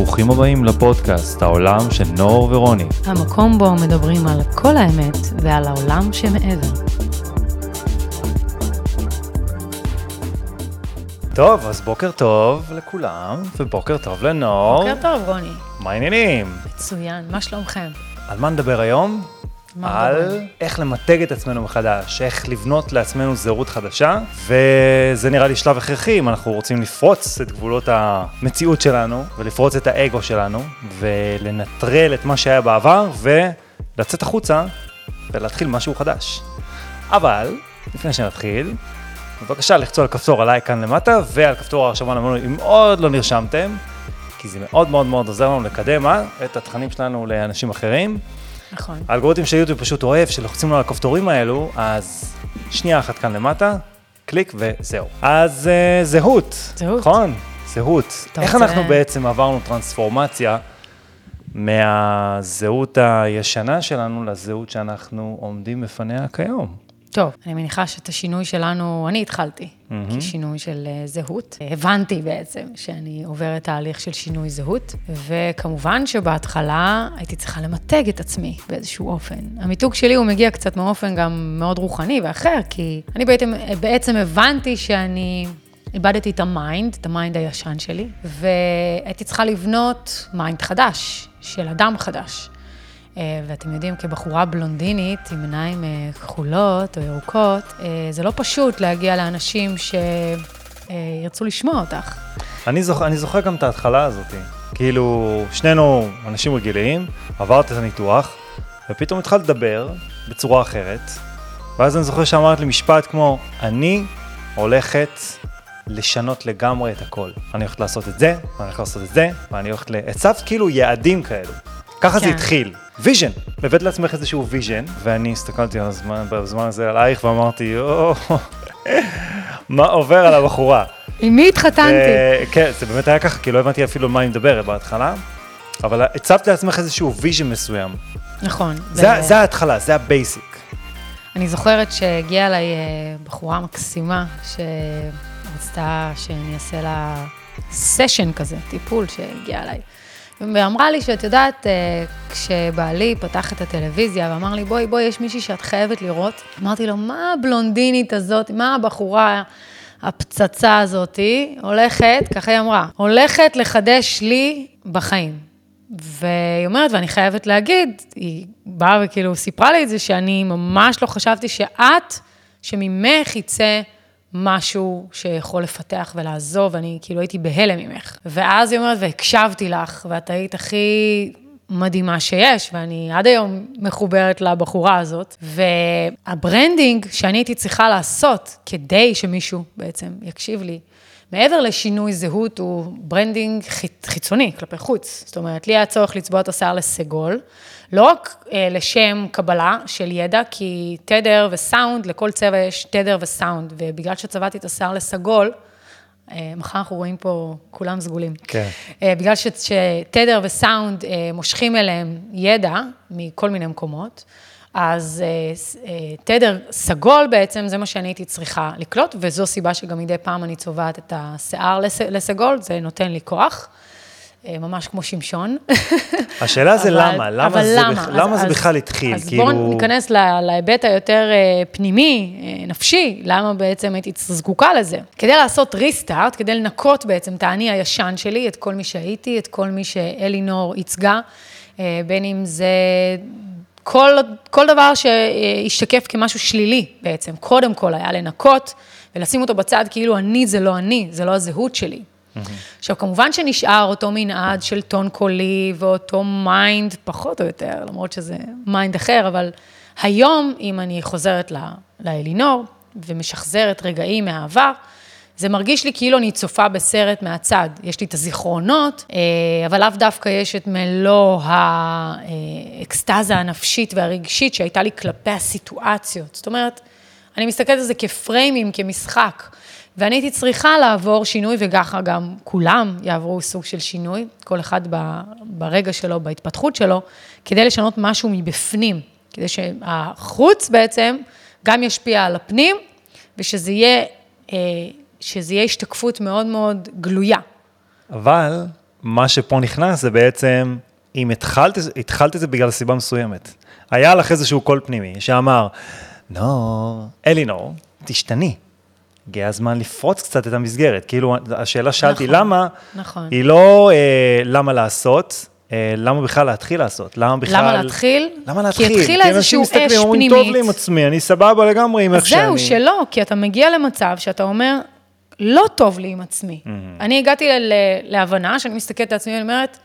וברוכים הבאים לפודקאסט, העולם של נור ורוני. המקום בו מדברים על כל האמת ועל העולם שמעבר. טוב, אז בוקר טוב לכולם, ובוקר טוב לנור. בוקר טוב, רוני. מה העניינים? מצוין, מה שלומכם? על מה נדבר היום? על? איך למתג את עצמנו מחדש, איך לבנות לעצמנו זהות חדשה, וזה נראה לי שלב הכרחי אם אנחנו רוצים לפרוץ את גבולות המציאות שלנו, ולפרוץ את האגו שלנו, ולנטרל את מה שהיה בעבר, ולצאת החוצה, ולהתחיל משהו חדש. אבל, לפני שנתחיל, בבקשה לחצו על כפתור עליי כאן למטה, ועל כפתור ההרשמה למנוי אם עוד לא נרשמתם, כי זה מאוד מאוד מאוד עוזר לנו לקדם אה, את התכנים שלנו לאנשים אחרים. נכון. האלגוריתם של יוטיוב פשוט אוהב שלוחצים לו על הכפתורים האלו, אז שנייה אחת כאן למטה, קליק וזהו. אז uh, זהות. זהות. נכון, זהות. איך רוצה- אנחנו בעצם עברנו טרנספורמציה מהזהות הישנה שלנו לזהות שאנחנו עומדים בפניה כיום? טוב, אני מניחה שאת השינוי שלנו, אני התחלתי כשינוי של אה, זהות. הבנתי בעצם שאני עוברת תהליך של שינוי זהות, וכמובן שבהתחלה הייתי צריכה למתג את עצמי באיזשהו אופן. המיתוג שלי הוא מגיע קצת מאופן גם מאוד רוחני ואחר, כי אני בעצם, בעצם הבנתי שאני... איבדתי את ה mind, את ה mind הישן שלי, והייתי צריכה לבנות mind חדש, של אדם חדש. אה, ואתם יודעים, כבחורה בלונדינית עם עיניים אה, כחולות או ירוקות, אה, זה לא פשוט להגיע לאנשים שירצו לשמוע אותך. אני זוכר, אני זוכר גם את ההתחלה הזאת. כאילו, שנינו אנשים רגילים, עברת את הניתוח, ופתאום התחלת לדבר בצורה אחרת, ואז אני זוכר שאמרת לי משפט כמו, אני הולכת לשנות לגמרי את הכל. אני הולכת לעשות את זה, ואני הולכת לעשות את זה, ואני הולכת ל... הצבת כאילו יעדים כאלו. ככה זה כן. התחיל. vision. הבאת לעצמך איזשהו vision, ואני הסתכלתי על הזמן, בזמן הזה עלייך ואמרתי, יואו, מה עובר על הבחורה? עם מי התחתנתי? ו- כן, זה באמת היה ככה, כי לא הבנתי אפילו מה אני מדברת בהתחלה, אבל הצבת לעצמך איזשהו vision מסוים. נכון. זה ההתחלה, זה ה basic. אני זוכרת שהגיעה אליי אה, בחורה מקסימה, שרצתה שאני אעשה לה סשן כזה, טיפול שהגיע אליי. ואמרה לי שאת יודעת, אה, כשבעלי פתח את הטלוויזיה ואמר לי, בואי, בואי, יש מישהי שאת חייבת לראות. אמרתי לו, מה הבלונדינית הזאת, מה הבחורה הפצצה הזאתי הולכת, ככה היא אמרה, הולכת לחדש לי בחיים. והיא אומרת, ואני חייבת להגיד, היא באה וכאילו סיפרה לי את זה, שאני ממש לא חשבתי שאת, שממך יצא משהו שיכול לפתח ולעזוב, ואני כאילו הייתי בהלם ממך. ואז היא אומרת, והקשבתי לך, ואת היית הכי מדהימה שיש, ואני עד היום מחוברת לבחורה הזאת. וה branding שאני הייתי צריכה לעשות כדי שמישהו בעצם יקשיב לי, מעבר לשינוי זהות, הוא branding חיצ- חיצוני, כלפי חוץ. זאת אומרת, לי היה צורך לצבוע את השיער לסגול, לא רק אה, לשם קבלה של ידע, כי תדר וסאונד, לכל צבע יש תדר וסאונד, ובגלל שצבעתי את השיער לסגול, אה, מחר אנחנו רואים פה כולם סגולים. כן. אה, בגלל ש- שתדר וסאונד אה, מושכים אליהם ידע מכל מיני מקומות, אז אה, אה, תדר סגול בעצם, זה מה שאני הייתי צריכה לקלוט, וזו סיבה שגם מדי פעם אני צובעת את השיער לס- לסגול, זה נותן לי כוח, אה, ממש כמו שמשון. השאלה זה אבל- למה, למה אבל זה למה? בכ- אז- למה זה אז- בכלל התחיל, אז כאילו... בואו ניכנס להיבט היותר אה, פנימי, אה, נפשי, למה בעצם הייתי זקוקה לזה. כדי לעשות ריסטארט, כדי לנקות בעצם את האני הישן שלי, את כל מי שהייתי, את כל מי שאלינור ייצגה, אה, בין אם זה כל, כל דבר שהשתקף כמשהו שלילי בעצם, קודם כל היה לנקות ולשים אותו בצד כאילו אני זה לא אני, זה לא הזהות שלי. עכשיו, כמובן שנשאר אותו מנעד של טון קולי ואותו mind, פחות או יותר, למרות שזה mind אחר, אבל היום, אם אני חוזרת ל- לאלינור ומשחזרת רגעים מהעבר, זה מרגיש לי כאילו אני צופה בסרט מהצד. יש לי את הזיכרונות, אה, אבל לאו דווקא יש את מלוא האקסטזה הנפשית והרגשית שהייתה לי כלפי הסיטואציות. זאת אומרת, אני מסתכלת על זה כפריימים, כמשחק. ואני הייתי צריכה לעבור שינוי, וככה גם כולם יעברו סוג של שינוי, כל אחד ברגע שלו, בהתפתחות שלו, כדי לשנות משהו מבפנים, כדי שהחוץ בעצם גם ישפיע על הפנים, ושזה יהיה, אה, שזה יהיה השתקפות מאוד מאוד גלויה. אבל מה שפה נכנס זה בעצם, אם התחלת, התחלת את זה בגלל סיבה מסוימת. היה לך איזשהו קול פנימי שאמר, נור, אלינור, תשתני. הגיע הזמן לפרוץ קצת את המסגרת. כאילו, השאלה שאלתי, נכון, למה? נכון. היא לא אה, למה לעשות, אה, למה בכלל להתחיל לעשות? למה בכלל... למה להתחיל? למה להתחיל? כי התחילה איזשהו אנשים אש מסתכלים, אומרים, פנימית. טוב לי עם עצמי, אני סבבה לגמרי עם איך שאני. זהו, שלא, כי אתה מגיע למצב שאתה אומר, לא טוב לי עם עצמי. אני הגעתי ל- להבנה שאני מסתכלת על עצמי ואני אומרת,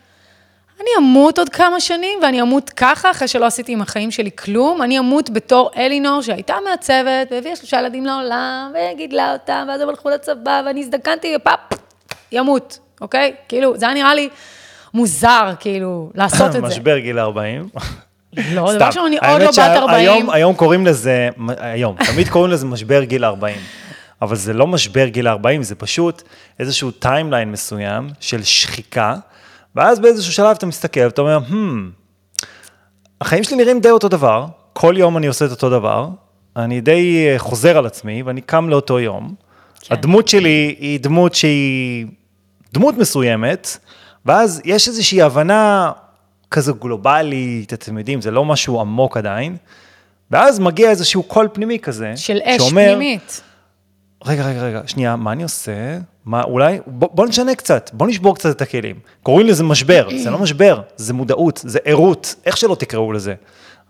אני אמות עוד כמה שנים, ואני אמות ככה, אחרי שלא עשיתי עם החיים שלי כלום. אני אמות בתור אלינור, שהייתה מעצבת, והביאה שלושה ילדים לעולם, וגידלה אותם, ואז הם הלכו לצבא, ואני הזדקנתי, ופאפ, ימות, אוקיי? כאילו, זה היה נראה לי מוזר, כאילו, לעשות את זה. משבר גיל 40. לא, דבר ראשון, אני עוד לא בת 40. שהיום היום קוראים לזה, היום, תמיד קוראים לזה משבר גיל 40. אבל זה לא משבר גיל 40, זה פשוט איזשהו timeline מסוים של שחיקה, ואז באיזשהו שלב אתה מסתכל ואתה אומר, הממ, החיים שלי נראים די אותו דבר, כל יום אני עושה את אותו דבר, אני די אה, חוזר על עצמי ואני קם לאותו יום. כן. הדמות שלי היא דמות שהיא דמות מסוימת, ואז יש איזושהי הבנה כזו גלובלית, אתם יודעים, זה לא משהו עמוק עדיין, ואז מגיע איזשהו קול פנימי כזה, של אש שאומר, פנימית. רגע, רגע, רגע, שנייה, מה אני עושה? מה, אולי, בוא, בוא נשנה קצת, בוא נשבור קצת את הכלים. קוראים לזה משבר, זה לא משבר, זה מודעות, זה ערות, איך שלא תקראו לזה.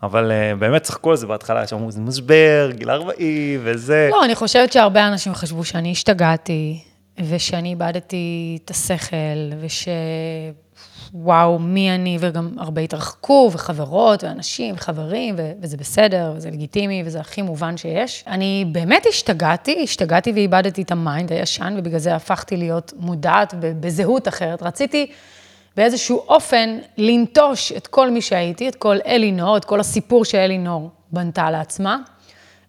אבל uh, באמת צחקו על זה בהתחלה, שאמרו, זה משבר, גיל 40 וזה. לא, אני חושבת שהרבה אנשים חשבו שאני השתגעתי, ושאני איבדתי את השכל, וש... וואו, מי אני, וגם הרבה התרחקו, וחברות, ואנשים, וחברים, ו- וזה בסדר, וזה לגיטימי, וזה הכי מובן שיש. אני באמת השתגעתי, השתגעתי ואיבדתי את ה mind הישן, ובגלל זה הפכתי להיות מודעת בזהות אחרת. רציתי באיזשהו אופן לנטוש את כל מי שהייתי, את כל אלינור, את כל הסיפור שאלינור בנתה לעצמה,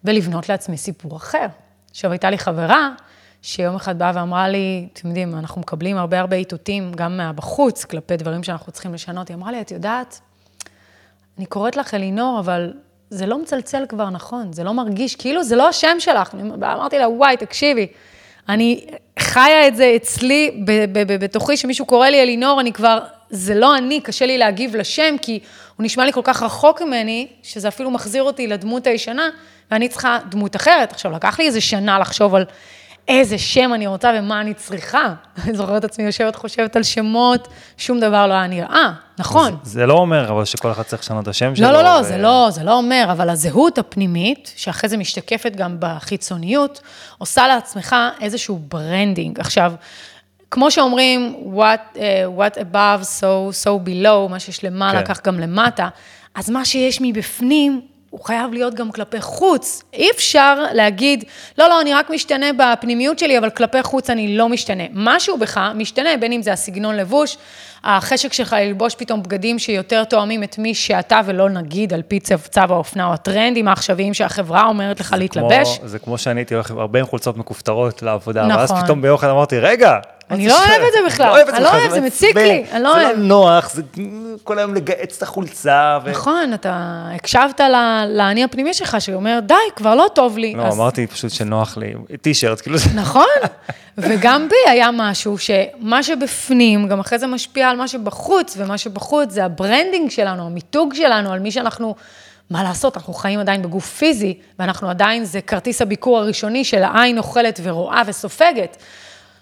ולבנות לעצמי סיפור אחר. עכשיו, הייתה לי חברה שיום אחד באה ואמרה לי, אתם יודעים, אנחנו מקבלים הרבה הרבה איתותים, גם מהבחוץ, כלפי דברים שאנחנו צריכים לשנות. היא אמרה לי, את יודעת, אני קוראת לך אלינור, אבל זה לא מצלצל כבר נכון, זה לא מרגיש, כאילו זה לא השם שלך. אמרתי לה, וואי, תקשיבי, אני חיה את זה אצלי, בתוכי, שמישהו קורא לי אלינור, אני כבר, זה לא אני, קשה לי להגיב לשם, כי הוא נשמע לי כל כך רחוק ממני, שזה אפילו מחזיר אותי לדמות הישנה, ואני צריכה דמות אחרת. עכשיו, לקח לי איזה שנה לחשוב על איזה שם אני רוצה ומה אני צריכה. אני זוכרת את עצמי יושבת, חושבת על שמות, שום דבר לא היה נראה, נכון. זה לא אומר אבל שכל אחד צריך לשנות את השם שלו. לא, לא, לא, ו- זה לא, זה לא אומר, אבל הזהות הפנימית, שאחרי זה משתקפת גם בחיצוניות, עושה לעצמך איזשהו branding. עכשיו, כמו שאומרים, what, uh, what above, so, so below, מה שיש למעלה, כן. כך גם למטה, אז מה שיש מבפנים, הוא חייב להיות גם כלפי חוץ. אי אפשר להגיד, לא, לא, אני רק משתנה בפנימיות שלי, אבל כלפי חוץ אני לא משתנה. משהו בך משתנה, בין אם זה הסגנון לבוש, החשק שלך ללבוש פתאום בגדים שיותר תואמים את מי שאתה, ולא נגיד על פי צו, צו האופנה או הטרנדים העכשוויים שהחברה אומרת לך להתלבש. כמו, זה כמו שאני הייתי הולך הרבה עם חולצות מכופתרות לעבודה, נכון. ואז פתאום ביום אחד אמרתי, רגע, אני זה לא ש- אוהב את זה בכלל, לא אוהב את אני לא אוהב, זה מציק לי, אני לא זה אוהב. לא נוח, זה כל היום לגהץ את החולצה. נכון, אתה הקשבת לאני הפנימי שלך, שאומר, די, כבר לא טוב לי. לא, אמרתי פשוט שנוח לי, טישרט, כאילו זה... נכון, וגם בי היה משהו שמה שבפנים, גם אחרי זה משפיע על מה שבחוץ, ומה שבחוץ זה ה branding שלנו, המיתוג שלנו, על מי שאנחנו, מה לעשות, אנחנו חיים עדיין בגוף פיזי, ואנחנו עדיין, זה כרטיס הביקור הראשוני של העין אוכלת ורואה וסופגת.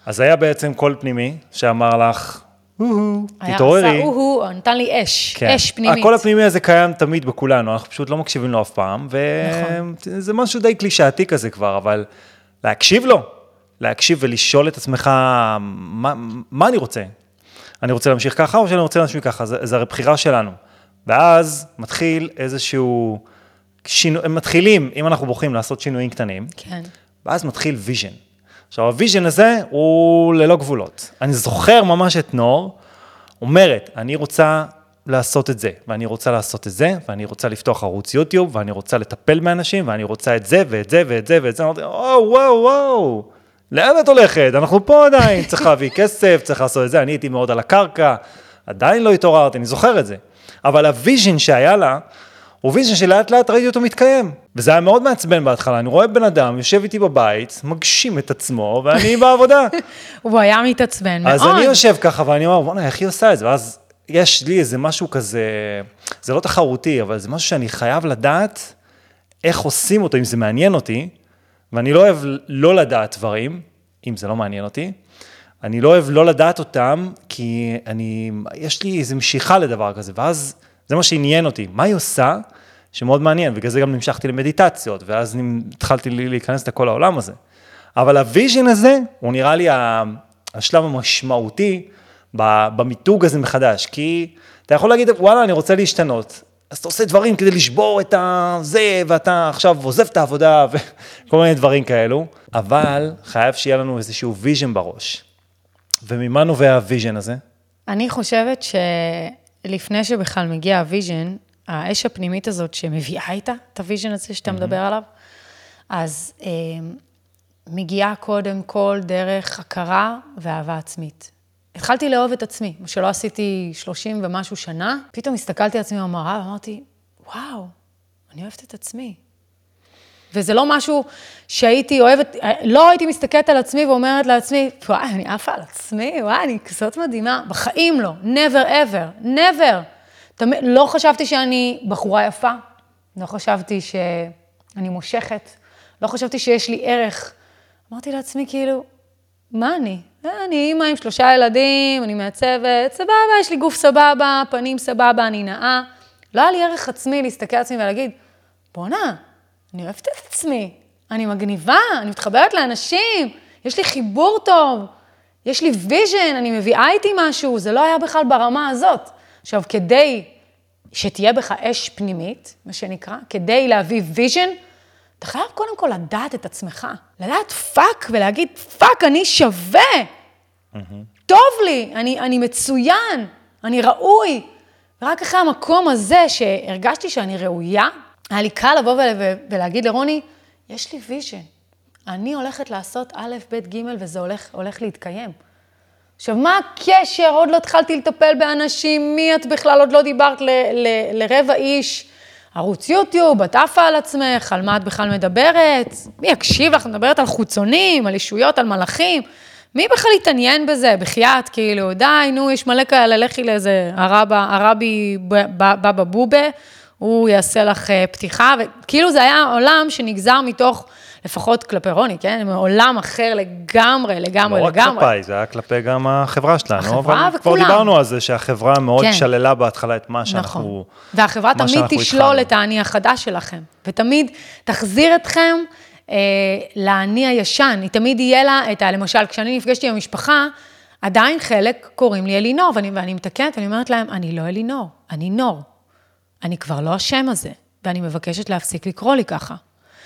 אז היה בעצם קול פנימי שאמר לך, "הו-הו, היה תתעוררי. עשה הוא-הוא, נתן לי אש, כן. אש פנימית. הקול הפנימי הזה קיים תמיד בכולנו, אנחנו פשוט לא מקשיבים לו אף פעם, נכון. וזה משהו די קלישאתי כזה כבר, אבל להקשיב לו, להקשיב ולשאול את עצמך, מה, מה אני רוצה? אני רוצה להמשיך ככה או שאני רוצה להמשיך ככה? זה, זה הרי בחירה שלנו. ואז מתחיל איזשהו שינוי, הם מתחילים, אם אנחנו בוחרים לעשות שינויים קטנים, כן. ואז מתחיל vision. עכשיו, ה vision הזה הוא ללא גבולות. אני זוכר ממש את נור אומרת, אני רוצה לעשות את זה, ואני רוצה לעשות את זה, ואני רוצה לפתוח ערוץ יוטיוב, ואני רוצה לטפל באנשים, ואני רוצה את זה, ואת זה, ואת זה, ואת זה. אמרתי, וואו, וואו, וואו, לאן את הולכת? אנחנו פה עדיין, צריך להביא כסף, צריך לעשות את זה. אני הייתי מאוד על הקרקע, עדיין לא התעוררתי, אני זוכר את זה. אבל ה vision שהיה לה, הוא vision שלאט לאט ראיתי אותו מתקיים. וזה היה מאוד מעצבן בהתחלה, אני רואה בן אדם יושב איתי בבית, מגשים את עצמו, ואני בעבודה. הוא היה מתעצבן מאוד. אז אני יושב ככה ואני אומר, בוא'נה, איך היא עושה את זה? ואז יש לי איזה משהו כזה, זה לא תחרותי, אבל זה משהו שאני חייב לדעת איך עושים אותו, אם זה מעניין אותי, ואני לא אוהב לא לדעת דברים, אם זה לא מעניין אותי. אני לא אוהב לא לדעת אותם, כי אני, יש לי איזו משיכה לדבר כזה, ואז זה מה שעניין אותי. מה היא עושה? שמאוד מעניין, בגלל זה גם נמשכתי למדיטציות, ואז התחלתי להיכנס לכל העולם הזה. אבל ה vision הזה, הוא נראה לי השלב המשמעותי במיתוג הזה מחדש, כי אתה יכול להגיד, וואלה, אני רוצה להשתנות. אז אתה עושה דברים כדי לשבור את הזה, ואתה עכשיו עוזב את העבודה, וכל מיני דברים כאלו, אבל חייב שיהיה לנו איזשהו vision בראש. וממה נובע ה vision הזה? אני חושבת שלפני שבכלל מגיע ה vision, האש הפנימית הזאת שמביאה איתה את ה vision הזה שאתה mm-hmm. מדבר עליו, אז אה, מגיעה קודם כל דרך הכרה ואהבה עצמית. התחלתי לאהוב את עצמי, מה שלא עשיתי 30 ומשהו שנה, פתאום הסתכלתי על עצמי במראה ואמרתי, וואו, אני אוהבת את עצמי. וזה לא משהו שהייתי אוהבת, לא הייתי מסתכלת על עצמי ואומרת לעצמי, וואי, אני עפה על עצמי, וואי, אני כזאת מדהימה. בחיים לא, never ever, never. תמיד, לא חשבתי שאני בחורה יפה, לא חשבתי שאני מושכת, לא חשבתי שיש לי ערך. אמרתי לעצמי, כאילו, מה אני? אה, אני אימא עם שלושה ילדים, אני מעצבת, סבבה, יש לי גוף סבבה, פנים סבבה, אני נאה. לא היה לי ערך עצמי להסתכל על עצמי ולהגיד, בואנה, אני אוהבת את עצמי, אני מגניבה, אני מתחברת לאנשים, יש לי חיבור טוב, יש לי vision, אני מביאה איתי משהו, זה לא היה בכלל ברמה הזאת. עכשיו, כדי שתהיה בך אש פנימית, מה שנקרא, כדי להביא vision, אתה חייב קודם כל לדעת את עצמך, לדעת fuck ולהגיד, fuck, אני שווה, mm-hmm. טוב לי, אני, אני מצוין, אני ראוי. ורק אחרי המקום הזה שהרגשתי שאני ראויה, היה לי קל לבוא ולהגיד לרוני, יש לי vision, אני הולכת לעשות א', ב', ג', וזה הולך, הולך להתקיים. עכשיו, מה הקשר? עוד לא התחלתי לטפל באנשים, מי את בכלל? עוד לא דיברת לרבע איש. ערוץ יוטיוב, את עפה על עצמך, על מה את בכלל מדברת? מי יקשיב לך? את מדברת על חוצונים, על ישויות, על מלאכים. מי בכלל יתעניין בזה? בחייאת, כאילו, די, נו, יש מלא כאלה, לכי לאיזה הרבי בבא בובה, הוא יעשה לך אה, פתיחה, וכאילו זה היה עולם שנגזר מתוך... לפחות כלפי רוני, כן? עולם אחר לגמרי, לגמרי, לא לגמרי. לא רק כלפיי, זה היה כלפי גם החברה שלנו. החברה וכולם. אבל כבר דיברנו על זה שהחברה מאוד כן. שללה בהתחלה את מה שאנחנו... נכון. והחברה תמיד תשלול. את האני החדש שלכם, ותמיד תחזיר אתכם אה, לאני הישן. היא תמיד יהיה לה את ה... למשל, כשאני נפגשתי עם המשפחה, עדיין חלק קוראים לי אלינור, ואני, ואני מתקנת, ואני אומרת להם, אני לא אלינור, אני נור. אני כבר לא השם הזה, ואני מבקשת להפסיק לקרוא לי ככה.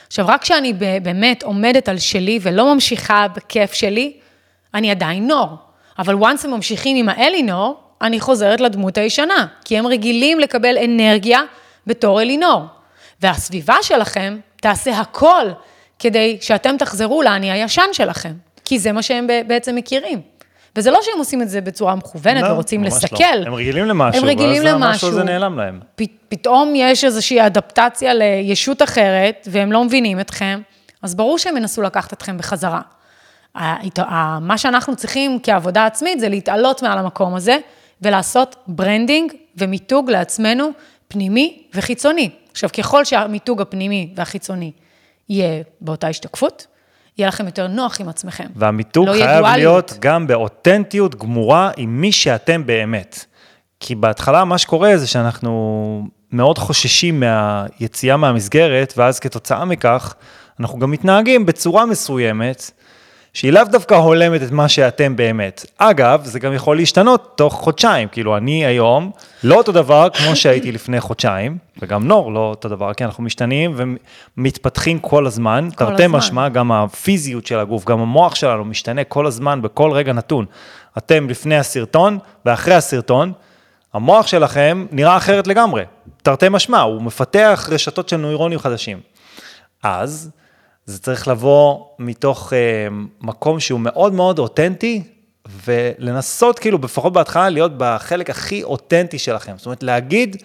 עכשיו, רק כשאני באמת עומדת על שלי ולא ממשיכה בכיף שלי, אני עדיין נור. אבל once הם ממשיכים עם האלינור, אני חוזרת לדמות הישנה, כי הם רגילים לקבל אנרגיה בתור אלינור. והסביבה שלכם תעשה הכל כדי שאתם תחזרו לאני הישן שלכם, כי זה מה שהם בעצם מכירים. וזה לא שהם עושים את זה בצורה מכוונת לא, ורוצים לסכל. לא. הם רגילים למשהו, הם רגילים ואז למשהו. הזה נעלם להם. פ, פתאום יש איזושהי אדפטציה לישות אחרת, והם לא מבינים אתכם, אז ברור שהם ינסו לקחת אתכם בחזרה. מה שאנחנו צריכים כעבודה עצמית זה להתעלות מעל המקום הזה, ולעשות branding ומיתוג לעצמנו פנימי וחיצוני. עכשיו, ככל שהמיתוג הפנימי והחיצוני יהיה באותה השתקפות, יהיה לכם יותר נוח עם עצמכם. והמיתוג לא חייב להיות גם באותנטיות גמורה עם מי שאתם באמת. כי בהתחלה מה שקורה זה שאנחנו מאוד חוששים מהיציאה מהמסגרת, ואז כתוצאה מכך, אנחנו גם מתנהגים בצורה מסוימת, שהיא לאו דווקא הולמת את מה שאתם באמת. אגב, זה גם יכול להשתנות תוך חודשיים, כאילו אני היום לא אותו דבר כמו שהייתי לפני חודשיים, וגם נור לא אותו דבר, כי אנחנו משתנים ומתפתחים כל הזמן, תרתי משמע, גם הפיזיות של הגוף, גם המוח שלנו משתנה כל הזמן, בכל רגע נתון. אתם לפני הסרטון ואחרי הסרטון, המוח שלכם נראה אחרת לגמרי, תרתי משמע, הוא מפתח רשתות של נוירונים חדשים. אז, זה צריך לבוא מתוך אה, מקום שהוא מאוד מאוד אותנטי, ולנסות כאילו, לפחות בהתחלה, להיות בחלק הכי אותנטי שלכם. זאת אומרת, להגיד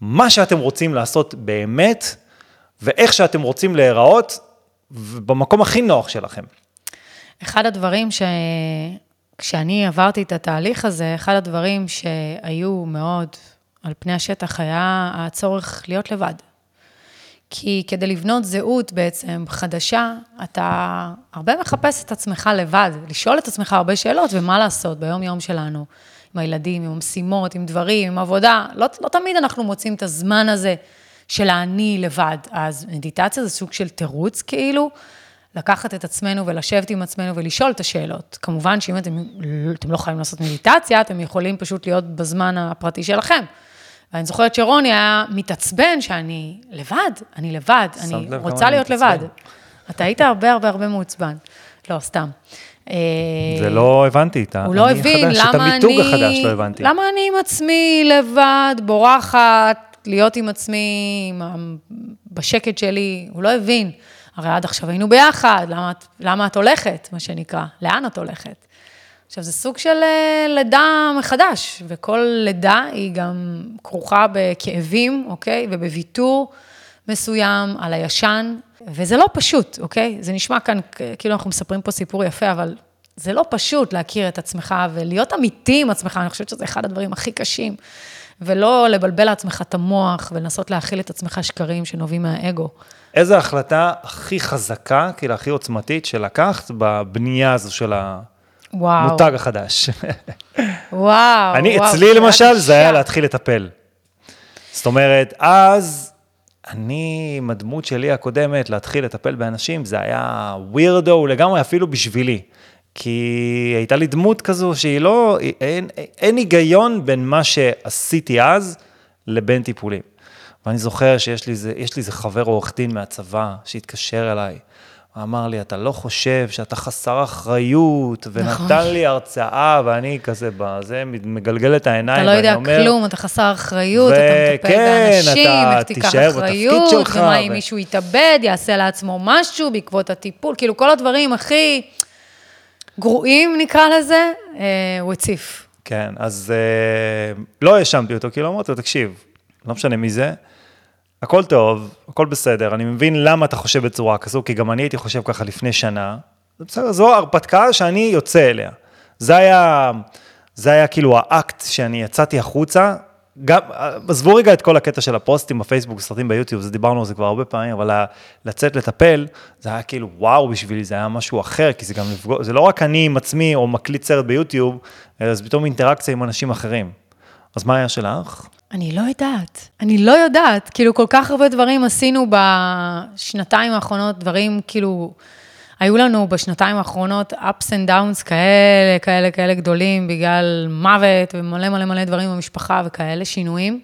מה שאתם רוצים לעשות באמת, ואיך שאתם רוצים להיראות, במקום הכי נוח שלכם. אחד הדברים ש... כשאני עברתי את התהליך הזה, אחד הדברים שהיו מאוד על פני השטח היה הצורך להיות לבד. כי כדי לבנות זהות בעצם חדשה, אתה הרבה מחפש את עצמך לבד, לשאול את עצמך הרבה שאלות, ומה לעשות ביום-יום שלנו, עם הילדים, עם המשימות, עם דברים, עם עבודה. לא, לא תמיד אנחנו מוצאים את הזמן הזה של האני לבד. אז מדיטציה זה סוג של תירוץ כאילו, לקחת את עצמנו ולשבת עם עצמנו ולשאול את השאלות. כמובן שאם אתם, אתם לא חייבים לעשות מדיטציה, אתם יכולים פשוט להיות בזמן הפרטי שלכם. ואני זוכרת שרוני היה מתעצבן שאני לבד, אני לבד, אני רוצה להיות לבד. אתה היית הרבה הרבה הרבה מעוצבן. לא, סתם. זה לא הבנתי, את הוא לא הבין חדש, למה את המיתוג אני, החדש לא הבנתי. למה אני עם עצמי לבד, בורחת, להיות עם עצמי, עם בשקט שלי, הוא לא הבין. הרי עד עכשיו היינו ביחד, למה, למה את הולכת, מה שנקרא? לאן את הולכת? עכשיו, זה סוג של אה, לידה מחדש, וכל לידה היא גם כרוכה בכאבים, אוקיי? ובוויתור מסוים על הישן, וזה לא פשוט, אוקיי? זה נשמע כאן כאילו אנחנו מספרים פה סיפור יפה, אבל זה לא פשוט להכיר את עצמך ולהיות אמיתי עם עצמך, אני חושבת שזה אחד הדברים הכי קשים. ולא לבלבל לעצמך את המוח ולנסות להכיל את עצמך שקרים שנובעים מהאגו. איזה החלטה הכי חזקה, כאילו הכי עוצמתית שלקחת בבנייה הזו של וואו. המותג החדש? וואו, אני, וואו, אצלי למשל, זה היה. להתחיל לטפל. זאת אומרת, אז אני, עם הדמות שלי הקודמת, להתחיל לטפל באנשים, זה היה ווירדו לגמרי, אפילו בשבילי. כי הייתה לי דמות כזו שהיא לא, אין, אין היגיון בין מה שעשיתי אז לבין טיפולים. ואני זוכר שיש לי איזה חבר עורך דין מהצבא שהתקשר אליי. אמר לי, אתה לא חושב שאתה חסר אחריות, ונתן נכון. לי הרצאה, ואני כזה בזה, מגלגל את העיניים, אתה לא ואני יודע אומר, כלום, אתה חסר אחריות, אתה מטפל וכן, באנשים, אתה איך תיקח אחריות, שלך, ומה אם ו- מישהו יתאבד, יעשה לעצמו משהו בעקבות הטיפול, כאילו כל הדברים הכי גרועים, נקרא לזה, אה, הוא הציף. כן, אז אה, לא האשמתי אותו, כאילו אמרתי לו, תקשיב, לא משנה מי זה, הכל טוב, הכל בסדר, אני מבין למה אתה חושב בצורה כזו, כי גם אני הייתי חושב ככה לפני שנה, זה בסדר, זו ההרפתקה שאני יוצא אליה. זה היה, זה היה כאילו האקט שאני יצאתי החוצה, גם, עזבו רגע את כל הקטע של הפוסטים בפייסבוק, סרטים ביוטיוב, זה דיברנו על זה כבר הרבה פעמים, אבל לצאת לטפל, זה היה כאילו וואו בשבילי, זה היה משהו אחר, כי זה גם לפגוע, זה לא רק אני עם עצמי או מקליט סרט ביוטיוב, אלא זה פתאום אינטראקציה עם אנשים אחרים. אז מה היה שלך? אני לא יודעת, אני לא יודעת, כאילו כל כך הרבה דברים עשינו בשנתיים האחרונות, דברים כאילו, היו לנו בשנתיים האחרונות ups and downs כאלה, כאלה, כאלה גדולים, בגלל מוות ומלא מלא מלא דברים במשפחה וכאלה, שינויים.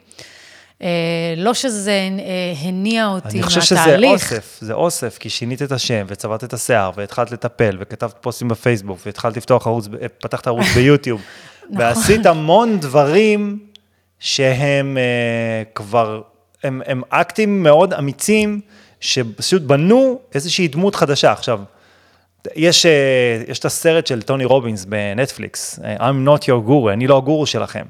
אה, לא שזה אה, הניע אותי אני מהתהליך. חושב שזה אוסף, זה אוסף, כי שינית את השם, וצבעת את השיער, והתחלת לטפל, וכתבת פוסטים בפייסבוק, והתחלת לפתוח ערוץ, פתחת ערוץ ביוטיוב, נכון. ועשית המון דברים שהם אה, כבר, הם, הם אקטים מאוד אמיצים, שפשוט בנו איזושהי דמות חדשה. עכשיו, יש, אה, יש את הסרט של טוני רובינס בנטפליקס, אה, I'm not your guru, אני לא הגורו שלכם.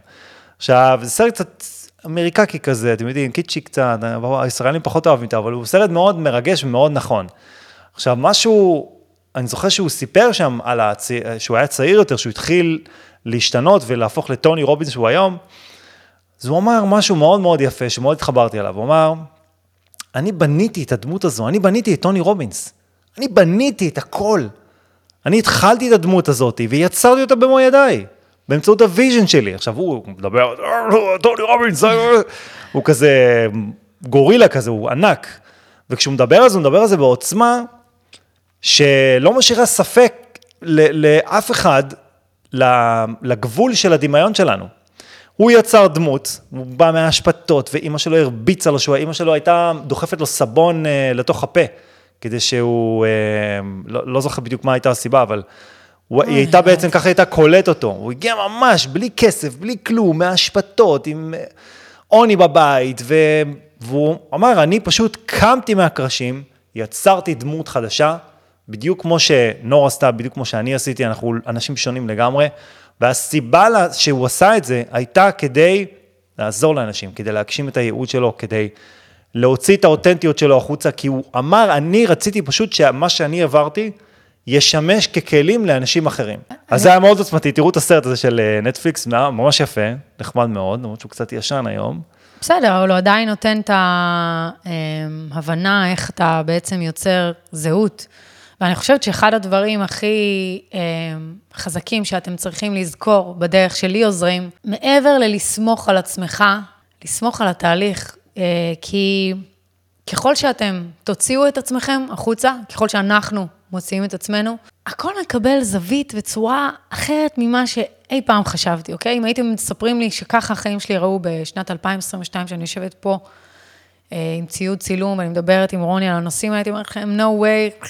עכשיו, זה סרט קצת אמריקקי כזה, אתם יודעים, קיצ'י קצת, הישראלים פחות אוהבים אותו, אבל הוא סרט מאוד מרגש ומאוד נכון. עכשיו, משהו, אני זוכר שהוא סיפר שם על הצ... שהוא היה צעיר יותר, שהוא התחיל להשתנות ולהפוך לטוני רובינס שהוא היום, אז הוא אמר משהו מאוד מאוד יפה, שמאוד התחברתי אליו, הוא אמר, אני בניתי את הדמות הזו, אני בניתי את טוני רובינס. אני בניתי את הכל. אני התחלתי את הדמות הזאת ויצרתי אותה במו ידיי, באמצעות ה vision שלי. עכשיו הוא מדבר, "אה, טוני רובינס, אה", הוא כזה גורילה כזה, הוא ענק. וכשהוא מדבר על זה, הוא מדבר על זה בעוצמה שלא משאירה ספק לאף אחד לגבול של הדמיון שלנו. הוא יצר דמות, הוא בא מהאשפתות, ואימא שלו הרביצה לו, שהוא- אימא שלו הייתה דוחפת לו סבון אה, לתוך הפה, כדי שהוא, אה, לא, לא זוכר בדיוק מה הייתה הסיבה, אבל הוא, היא הייתה בעצם, ככה הייתה קולט אותו. הוא הגיע ממש בלי כסף, בלי כלום, מהאשפתות, עם אה, עוני בבית, ו, והוא אמר, אני פשוט קמתי מהקרשים, יצרתי דמות חדשה, בדיוק כמו שנור עשתה, בדיוק כמו שאני עשיתי, אנחנו אנשים שונים לגמרי, והסיבה שהוא עשה את זה הייתה כדי לעזור לאנשים, כדי להגשים את הייעוד שלו, כדי להוציא את האותנטיות שלו החוצה, כי הוא אמר, אני רציתי פשוט שמה שאני עברתי, ישמש ככלים לאנשים אחרים. אז זה היה מאוד עוצמתי, תראו את הסרט הזה של אה, נטפליקס, ממש יפה, נחמד מאוד, למרות שהוא קצת ישן היום. בסדר, אבל הוא עדיין נותן את ההבנה איך אתה בעצם יוצר זהות. ואני חושבת שאחד הדברים הכי אה, חזקים שאתם צריכים לזכור בדרך שלי עוזרים, מעבר ללסמוך על עצמך, לסמוך על התהליך, אה, כי ככל שאתם תוציאו את עצמכם החוצה, ככל שאנחנו מוציאים את עצמנו, הכל מקבל זווית וצורה אחרת ממה שאי פעם חשבתי, אוקיי? אם הייתם מספרים לי שככה החיים שלי ראו בשנת 2022, שאני יושבת פה אה, עם ציוד צילום ואני מדברת עם רוני על הנושאים הייתי אומרת לכם, no way,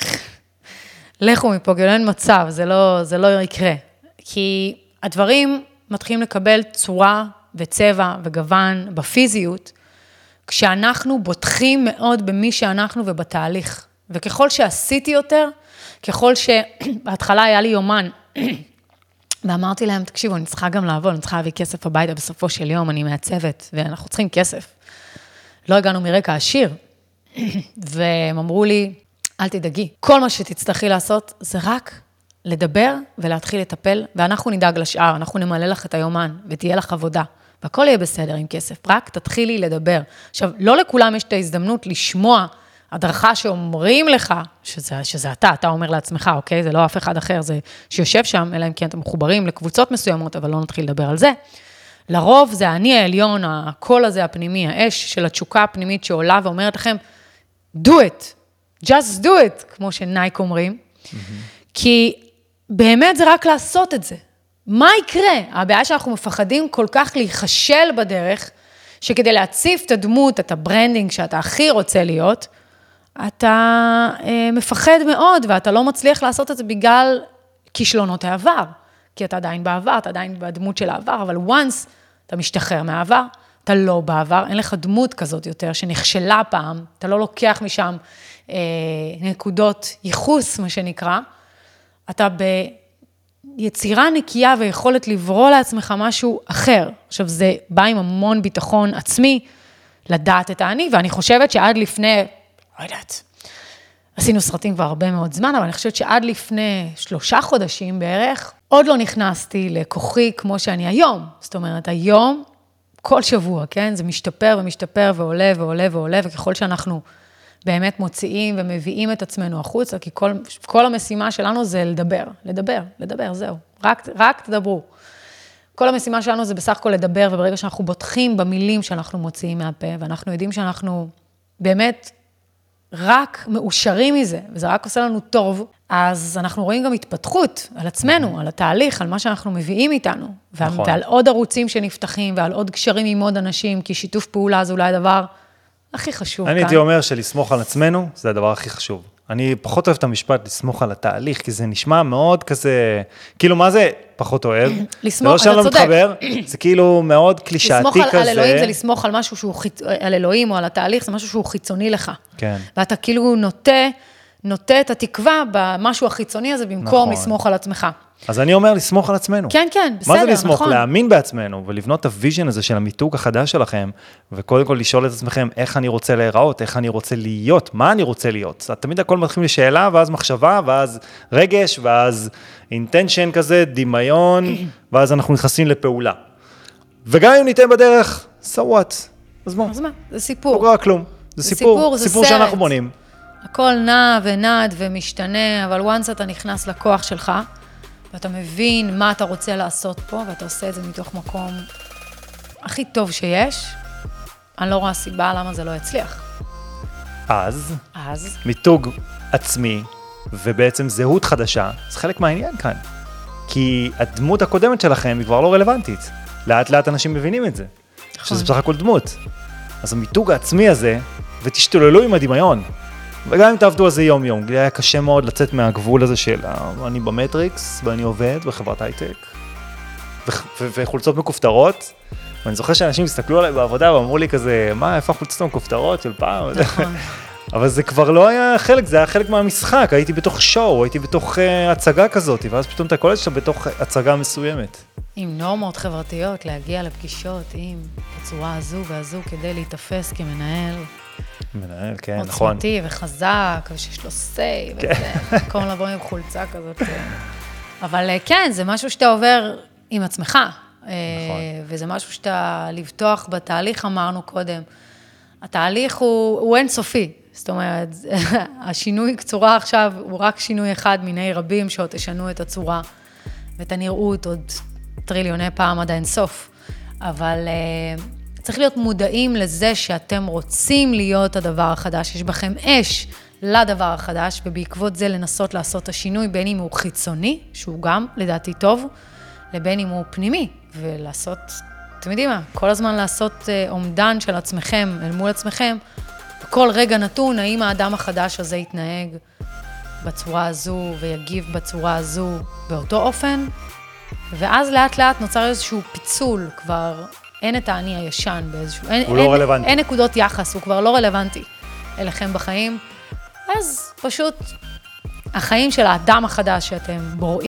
לכו מפה, כאילו אין מצב, זה לא, זה לא יקרה. כי הדברים מתחילים לקבל צורה וצבע וגוון בפיזיות, כשאנחנו בוטחים מאוד במי שאנחנו ובתהליך. וככל שעשיתי יותר, ככל שבהתחלה היה לי יומן, ואמרתי להם, תקשיבו, אני צריכה גם לעבוד, אני צריכה להביא כסף הביתה בסופו של יום, אני מעצבת, ואנחנו צריכים כסף. לא הגענו מרקע עשיר. והם אמרו לי, אל תדאגי, כל מה שתצטרכי לעשות זה רק לדבר ולהתחיל לטפל, ואנחנו נדאג לשאר, אנחנו נמלא לך את היומן, ותהיה לך עבודה. והכל יהיה בסדר עם כסף, רק תתחילי לדבר. עכשיו, לא לכולם יש את ההזדמנות לשמוע הדרכה שאומרים לך, שזה, שזה אתה, אתה אומר לעצמך, אוקיי? זה לא אף אחד אחר, זה שיושב שם, אלא אם כן אתם מחוברים לקבוצות מסוימות, אבל לא נתחיל לדבר על זה. לרוב זה אני העליון, הקול הזה הפנימי, האש של התשוקה הפנימית שעולה ואומרת לכם, do it, just do it, כמו שנייק אומרים, mm-hmm. כי באמת זה רק לעשות את זה. מה יקרה? הבעיה שאנחנו מפחדים כל כך להיכשל בדרך, שכדי להציף את הדמות, את ה branding שאתה הכי רוצה להיות, אתה אה, מפחד מאוד ואתה לא מצליח לעשות את זה בגלל כישלונות העבר. כי אתה עדיין בעבר, אתה עדיין בדמות של העבר, אבל once אתה משתחרר מהעבר, אתה לא בעבר, אין לך דמות כזאת יותר שנכשלה פעם, אתה לא לוקח משם נקודות ייחוס, מה שנקרא, אתה ביצירה נקייה ויכולת לברוא לעצמך משהו אחר. עכשיו, זה בא עם המון ביטחון עצמי, לדעת את האני, ואני חושבת שעד לפני לא יודעת, עשינו סרטים כבר הרבה מאוד זמן, אבל אני חושבת שעד לפני שלושה חודשים בערך, עוד לא נכנסתי לכוחי כמו שאני היום. זאת אומרת, היום, כל שבוע, כן? זה משתפר ומשתפר ועולה ועולה ועולה, וככל שאנחנו באמת מוציאים ומביאים את עצמנו החוצה, כי כל, כל המשימה שלנו זה לדבר, לדבר, לדבר, זהו. רק, רק תדברו. כל המשימה שלנו זה בסך הכל לדבר, וברגע שאנחנו בוטחים במילים שאנחנו מוציאים מהפה, ואנחנו יודעים שאנחנו באמת רק מאושרים מזה, וזה רק עושה לנו טוב, אז אנחנו רואים גם התפתחות על עצמנו, על התהליך, על מה שאנחנו מביאים איתנו. נכון. ועל עוד ערוצים שנפתחים, ועל עוד קשרים עם עוד אנשים, כי שיתוף פעולה זה אולי הדבר הכי חשוב אני כאן. אני הייתי אומר שלסמוך על עצמנו, זה הדבר הכי חשוב. אני פחות אוהב את המשפט לסמוך על התהליך, כי זה נשמע מאוד כזה, כאילו, מה זה פחות אוהב? לסמוך, אתה צודק. זה לא שאני לא מתחבר, זה כאילו מאוד קלישאתי כזה. לסמוך על, אלוהים זה לסמוך על משהו שהוא, חיצ... על אלוהים או על התהליך, זה משהו שהוא חיצוני לך. כן. ואתה כאילו נוטה, נוטה את התקווה במשהו החיצוני הזה, במקום נכון. לסמוך על עצמך. אז אני אומר לסמוך על עצמנו. כן, כן, בסדר, נכון. מה זה לסמוך? נכון. להאמין בעצמנו ולבנות את ה vision הזה של המיתוג החדש שלכם, וקודם כל לשאול את עצמכם איך אני רוצה להיראות, איך אני רוצה להיות, מה אני רוצה להיות. תמיד הכל מתחיל לשאלה, ואז מחשבה, ואז רגש, ואז intention כזה, דמיון, ואז אנחנו נכנסים לפעולה. וגם אם ניתן בדרך, so what? אז מה? אז מה? זה סיפור. לא קרה כלום. זה, זה סיפור, סיפור, זה סיפור סרט. שאנחנו בונים. הכל נע ונד ומשתנה, אבל once אתה נכנס לכוח שלך, ואתה מבין מה אתה רוצה לעשות פה, ואתה עושה את זה מתוך מקום הכי טוב שיש, אני לא רואה סיבה למה זה לא יצליח. אז, אז, מיתוג עצמי, ובעצם זהות חדשה, זה חלק מהעניין כאן. כי הדמות הקודמת שלכם היא כבר לא רלוונטית. לאט לאט אנשים מבינים את זה. נכון. שזה בסך הכל דמות. אז המיתוג העצמי הזה, ותשתוללו עם הדמיון. וגם אם תעבדו על זה יום-יום, היה קשה מאוד לצאת מהגבול הזה של אני במטריקס ואני עובד בחברת הייטק, וחולצות מכופתרות. ואני זוכר שאנשים הסתכלו עליי בעבודה ואמרו לי כזה, מה, איפה החולצות המכופתרות של פעם? נכון. אבל זה כבר לא היה חלק, זה היה חלק מהמשחק, הייתי בתוך שואו, הייתי בתוך uh, הצגה כזאת, ואז פתאום אתה קולט שאתה בתוך הצגה מסוימת. עם נורמות חברתיות, להגיע לפגישות עם בצורה הזו והזו כדי להיתפס כמנהל מנהל, כן, נכון. עוצמתי וחזק, ושיש לו say, כן. וזה, במקום לבוא עם חולצה כזאת. אה. אבל אה, כן, זה משהו שאתה עובר עם עצמך. אה, וזה משהו שאתה, לבטוח בתהליך, אמרנו קודם. התהליך הוא, הוא אינסופי. זאת אומרת, השינוי צורה עכשיו הוא רק שינוי אחד מיני רבים שעוד תשנו את הצורה ואת הנראות עוד טריליוני פעם עד האינסוף. אבל uh, צריך להיות מודעים לזה שאתם רוצים להיות הדבר החדש, יש בכם אש לדבר החדש, ובעקבות זה לנסות לעשות את השינוי, בין אם הוא חיצוני, שהוא גם לדעתי טוב, לבין אם הוא פנימי, ולעשות, אתם יודעים מה, כל הזמן לעשות uh, אומדן של עצמכם אל מול עצמכם, בכל רגע נתון, האם האדם החדש הזה יתנהג בצורה הזו ויגיב בצורה הזו באותו אופן, ואז לאט לאט נוצר איזשהו פיצול, כבר אין את האני הישן באיזשהו... אין, הוא לא אין, רלוונטי. אין נקודות יחס, הוא כבר לא רלוונטי אליכם בחיים. אז פשוט החיים של האדם החדש שאתם בוראים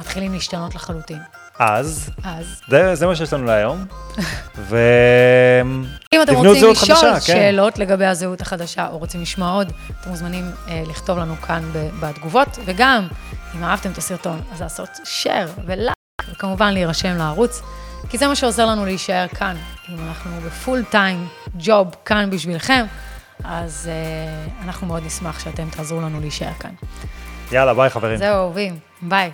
מתחילים להשתנות לחלוטין. אז, אז זה, זה מה שיש לנו להיום. ו... אם אתם רוצים לשאול חדשה, כן. שאלות לגבי הזהות החדשה, או רוצים לשמוע עוד, אתם מוזמנים אה, לכתוב לנו כאן בתגובות, וגם, אם אהבתם את הסרטון, אז לעשות share ולייק, וכמובן להירשם לערוץ, כי זה מה שעוזר לנו להישאר כאן. אם אנחנו ב full time job כאן בשבילכם, אז אה, אנחנו מאוד נשמח שאתם תעזרו לנו להישאר כאן. יאללה, ביי חברים. זהו, אהובים, ביי.